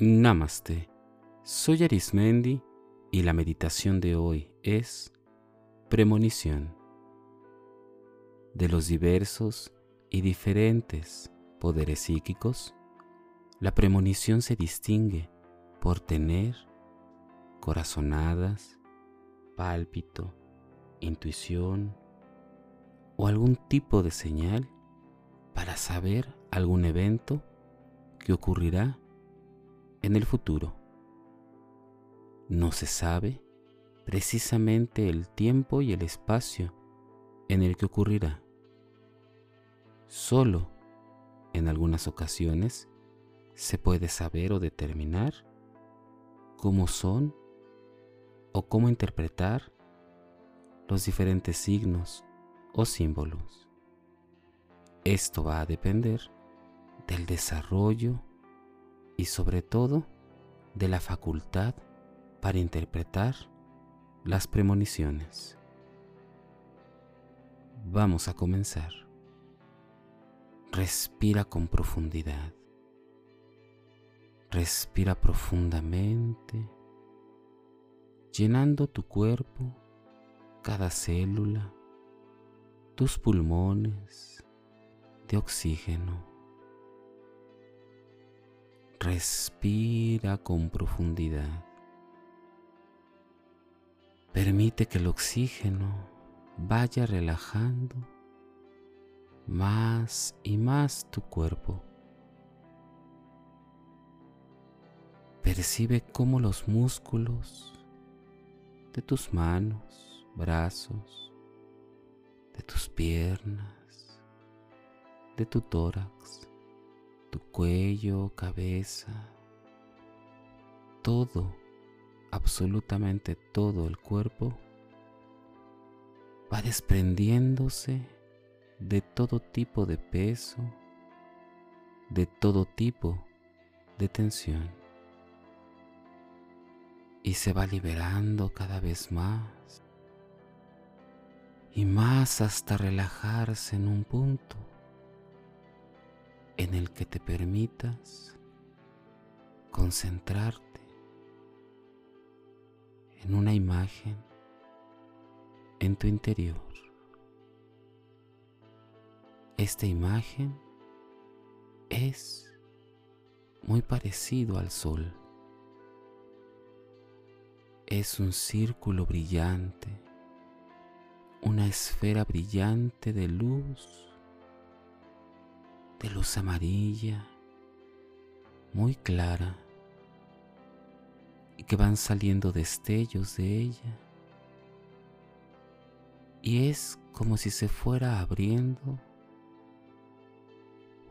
Namaste. Soy Arismendi y la meditación de hoy es premonición. De los diversos y diferentes poderes psíquicos, la premonición se distingue por tener corazonadas, pálpito, intuición o algún tipo de señal para saber algún evento que ocurrirá en el futuro. No se sabe precisamente el tiempo y el espacio en el que ocurrirá. Solo en algunas ocasiones se puede saber o determinar cómo son o cómo interpretar los diferentes signos o símbolos. Esto va a depender del desarrollo y sobre todo de la facultad para interpretar las premoniciones. Vamos a comenzar. Respira con profundidad. Respira profundamente, llenando tu cuerpo, cada célula, tus pulmones de oxígeno. Respira con profundidad. Permite que el oxígeno vaya relajando más y más tu cuerpo. Percibe cómo los músculos de tus manos, brazos, de tus piernas, de tu tórax, tu cuello, cabeza, todo, absolutamente todo el cuerpo va desprendiéndose de todo tipo de peso, de todo tipo de tensión. Y se va liberando cada vez más y más hasta relajarse en un punto en el que te permitas concentrarte en una imagen en tu interior. Esta imagen es muy parecido al sol. Es un círculo brillante, una esfera brillante de luz de luz amarilla, muy clara, y que van saliendo destellos de ella. Y es como si se fuera abriendo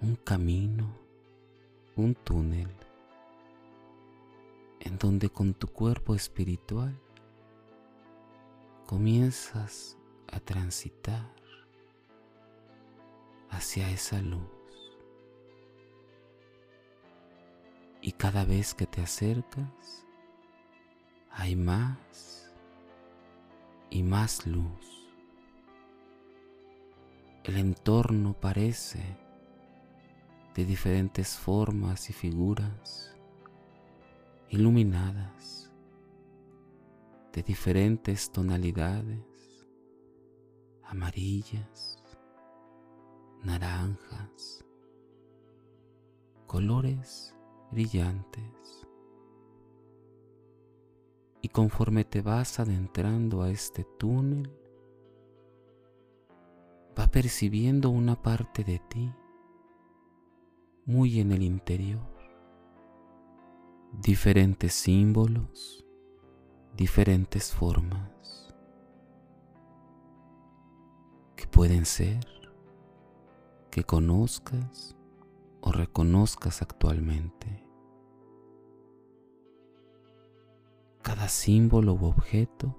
un camino, un túnel, en donde con tu cuerpo espiritual comienzas a transitar hacia esa luz. Cada vez que te acercas, hay más y más luz. El entorno parece de diferentes formas y figuras iluminadas de diferentes tonalidades, amarillas, naranjas, colores brillantes. Y conforme te vas adentrando a este túnel, va percibiendo una parte de ti muy en el interior, diferentes símbolos, diferentes formas que pueden ser que conozcas o reconozcas actualmente. Cada símbolo u objeto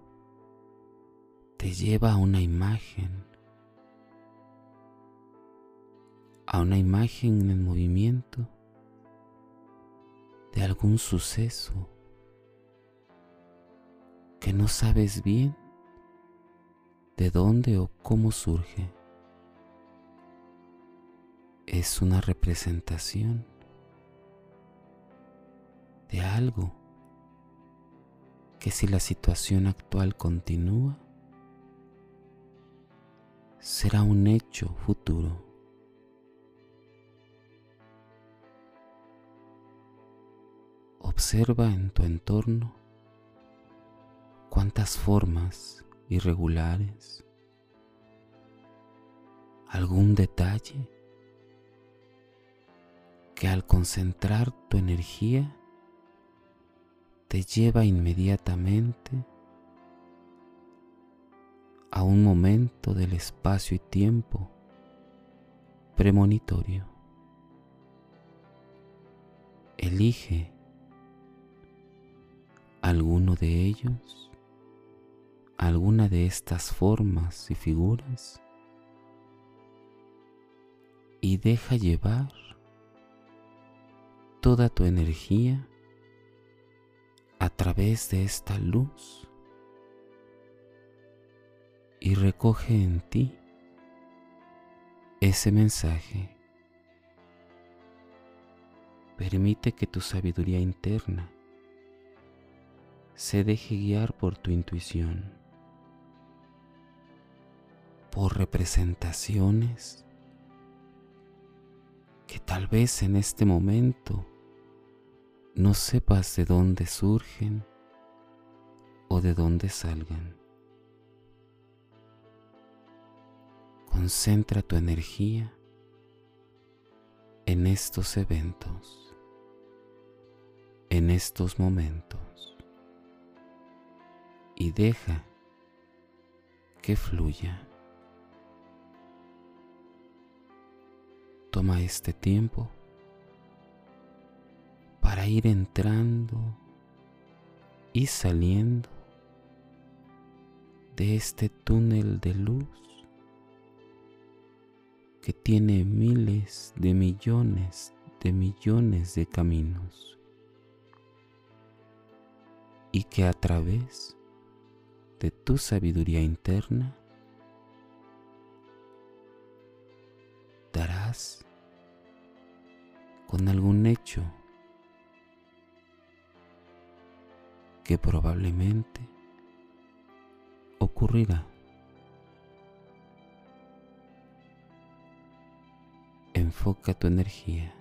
te lleva a una imagen, a una imagen en movimiento de algún suceso que no sabes bien de dónde o cómo surge. Es una representación de algo que si la situación actual continúa, será un hecho futuro. Observa en tu entorno cuántas formas irregulares, algún detalle que al concentrar tu energía te lleva inmediatamente a un momento del espacio y tiempo premonitorio. Elige alguno de ellos, alguna de estas formas y figuras y deja llevar toda tu energía a través de esta luz y recoge en ti ese mensaje. Permite que tu sabiduría interna se deje guiar por tu intuición, por representaciones que tal vez en este momento no sepas de dónde surgen o de dónde salgan. Concentra tu energía en estos eventos, en estos momentos y deja que fluya. Toma este tiempo para ir entrando y saliendo de este túnel de luz que tiene miles de millones de millones de caminos y que a través de tu sabiduría interna, darás con algún hecho que probablemente ocurrirá. Enfoca tu energía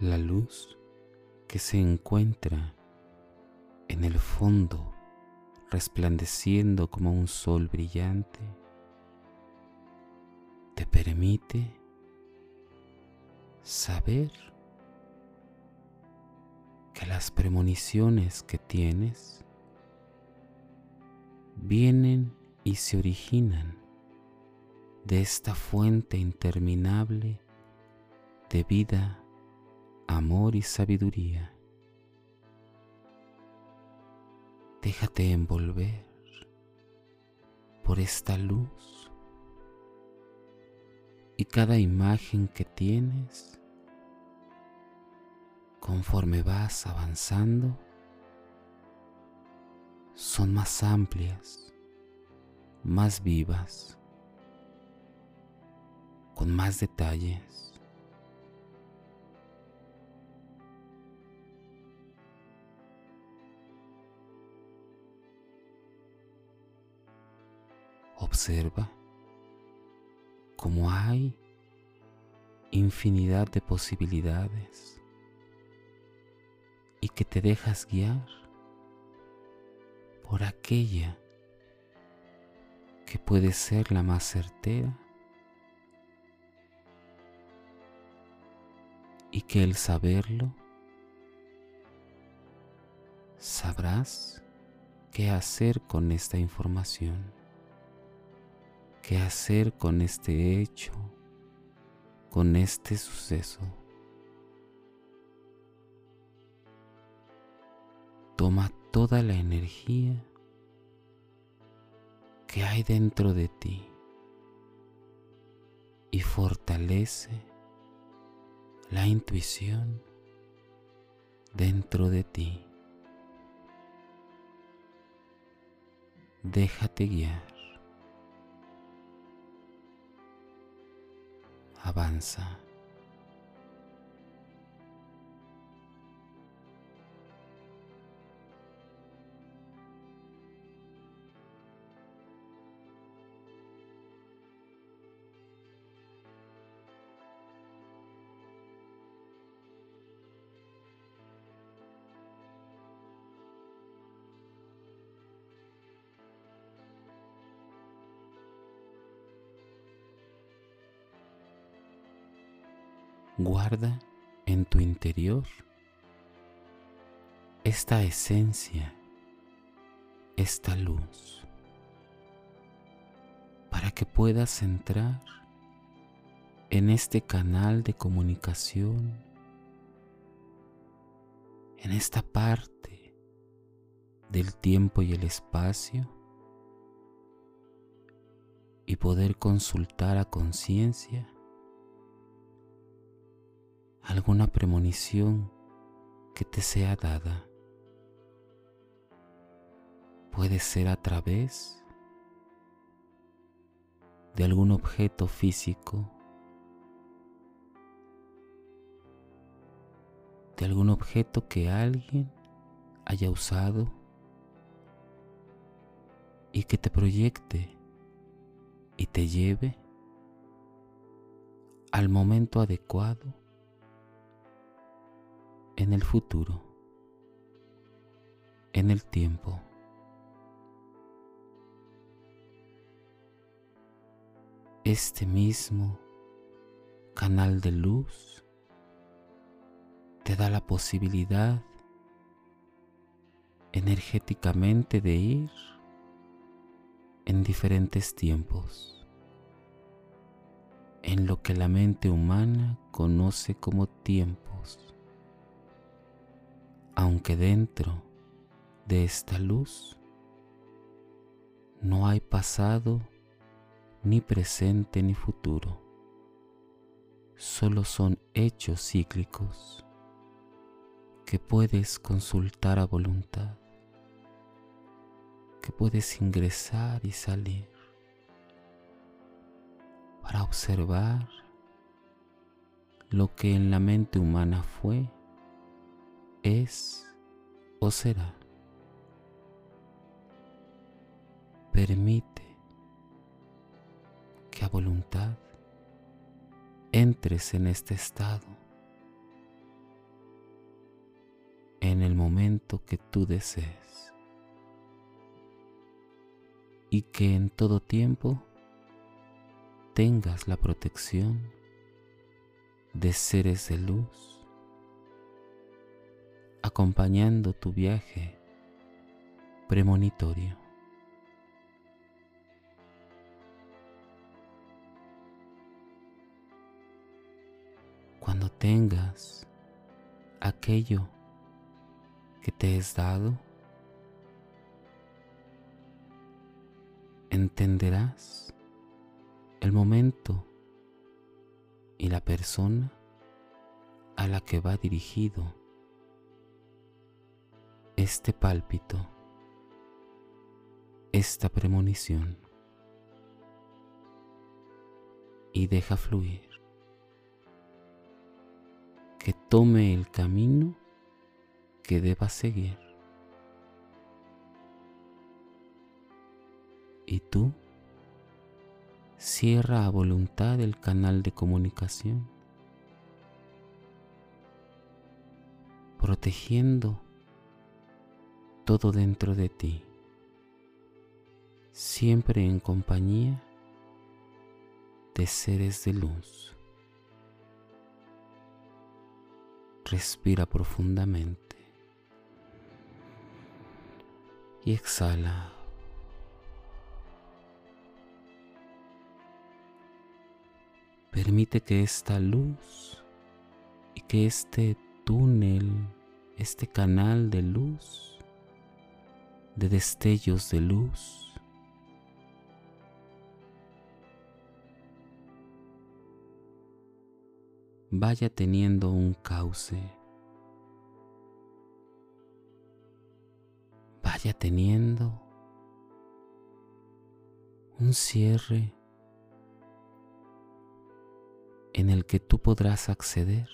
la luz que se encuentra en el fondo resplandeciendo como un sol brillante te permite saber que las premoniciones que tienes vienen y se originan de esta fuente interminable de vida amor y sabiduría. Déjate envolver por esta luz y cada imagen que tienes conforme vas avanzando son más amplias, más vivas, con más detalles. Observa cómo hay infinidad de posibilidades y que te dejas guiar por aquella que puede ser la más certera y que el saberlo sabrás qué hacer con esta información, qué hacer con este hecho, con este suceso. Toma toda la energía que hay dentro de ti y fortalece la intuición dentro de ti. Déjate guiar. Avanza. Guarda en tu interior esta esencia, esta luz, para que puedas entrar en este canal de comunicación, en esta parte del tiempo y el espacio, y poder consultar a conciencia alguna premonición que te sea dada. Puede ser a través de algún objeto físico, de algún objeto que alguien haya usado y que te proyecte y te lleve al momento adecuado en el futuro, en el tiempo. Este mismo canal de luz te da la posibilidad energéticamente de ir en diferentes tiempos, en lo que la mente humana conoce como tiempos aunque dentro de esta luz no hay pasado, ni presente, ni futuro, solo son hechos cíclicos que puedes consultar a voluntad, que puedes ingresar y salir para observar lo que en la mente humana fue es o será. Permite que a voluntad entres en este estado en el momento que tú desees y que en todo tiempo tengas la protección de seres de luz acompañando tu viaje premonitorio. Cuando tengas aquello que te es dado, entenderás el momento y la persona a la que va dirigido este pálpito, esta premonición y deja fluir. Que tome el camino que deba seguir. Y tú cierra a voluntad el canal de comunicación, protegiendo todo dentro de ti, siempre en compañía de seres de luz. Respira profundamente y exhala. Permite que esta luz y que este túnel, este canal de luz, de destellos de luz, vaya teniendo un cauce, vaya teniendo un cierre en el que tú podrás acceder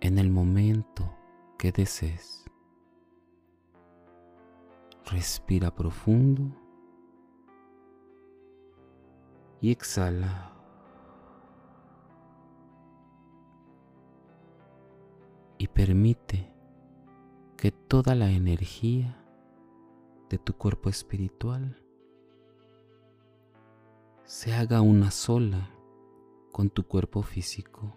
en el momento que desees. Respira profundo y exhala. Y permite que toda la energía de tu cuerpo espiritual se haga una sola con tu cuerpo físico.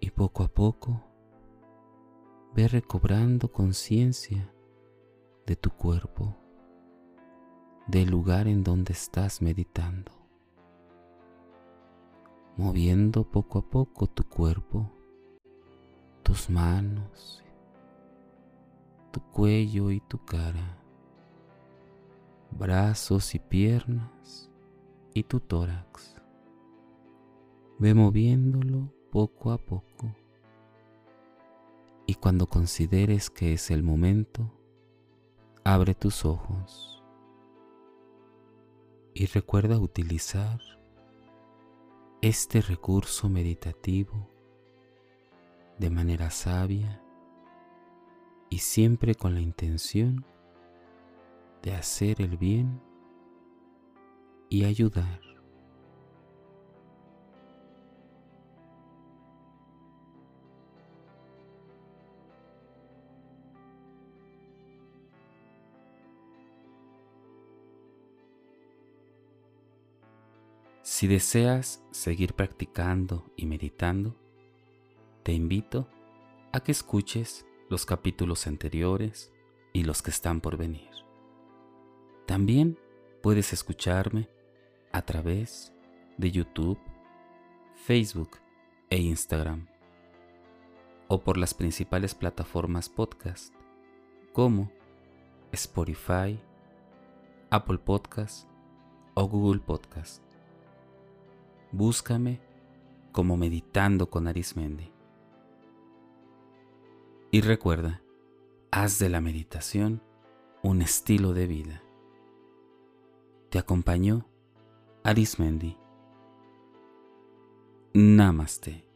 Y poco a poco ve recobrando conciencia de tu cuerpo, del lugar en donde estás meditando, moviendo poco a poco tu cuerpo, tus manos, tu cuello y tu cara brazos y piernas y tu tórax. Ve moviéndolo poco a poco. Y cuando consideres que es el momento, abre tus ojos. Y recuerda utilizar este recurso meditativo de manera sabia y siempre con la intención de hacer el bien y ayudar. Si deseas seguir practicando y meditando, te invito a que escuches los capítulos anteriores y los que están por venir. También puedes escucharme a través de YouTube, Facebook e Instagram o por las principales plataformas podcast como Spotify, Apple Podcast o Google Podcast. Búscame como Meditando con Arismendi. Y recuerda, haz de la meditación un estilo de vida. Te acompañó Arismendi. Namaste.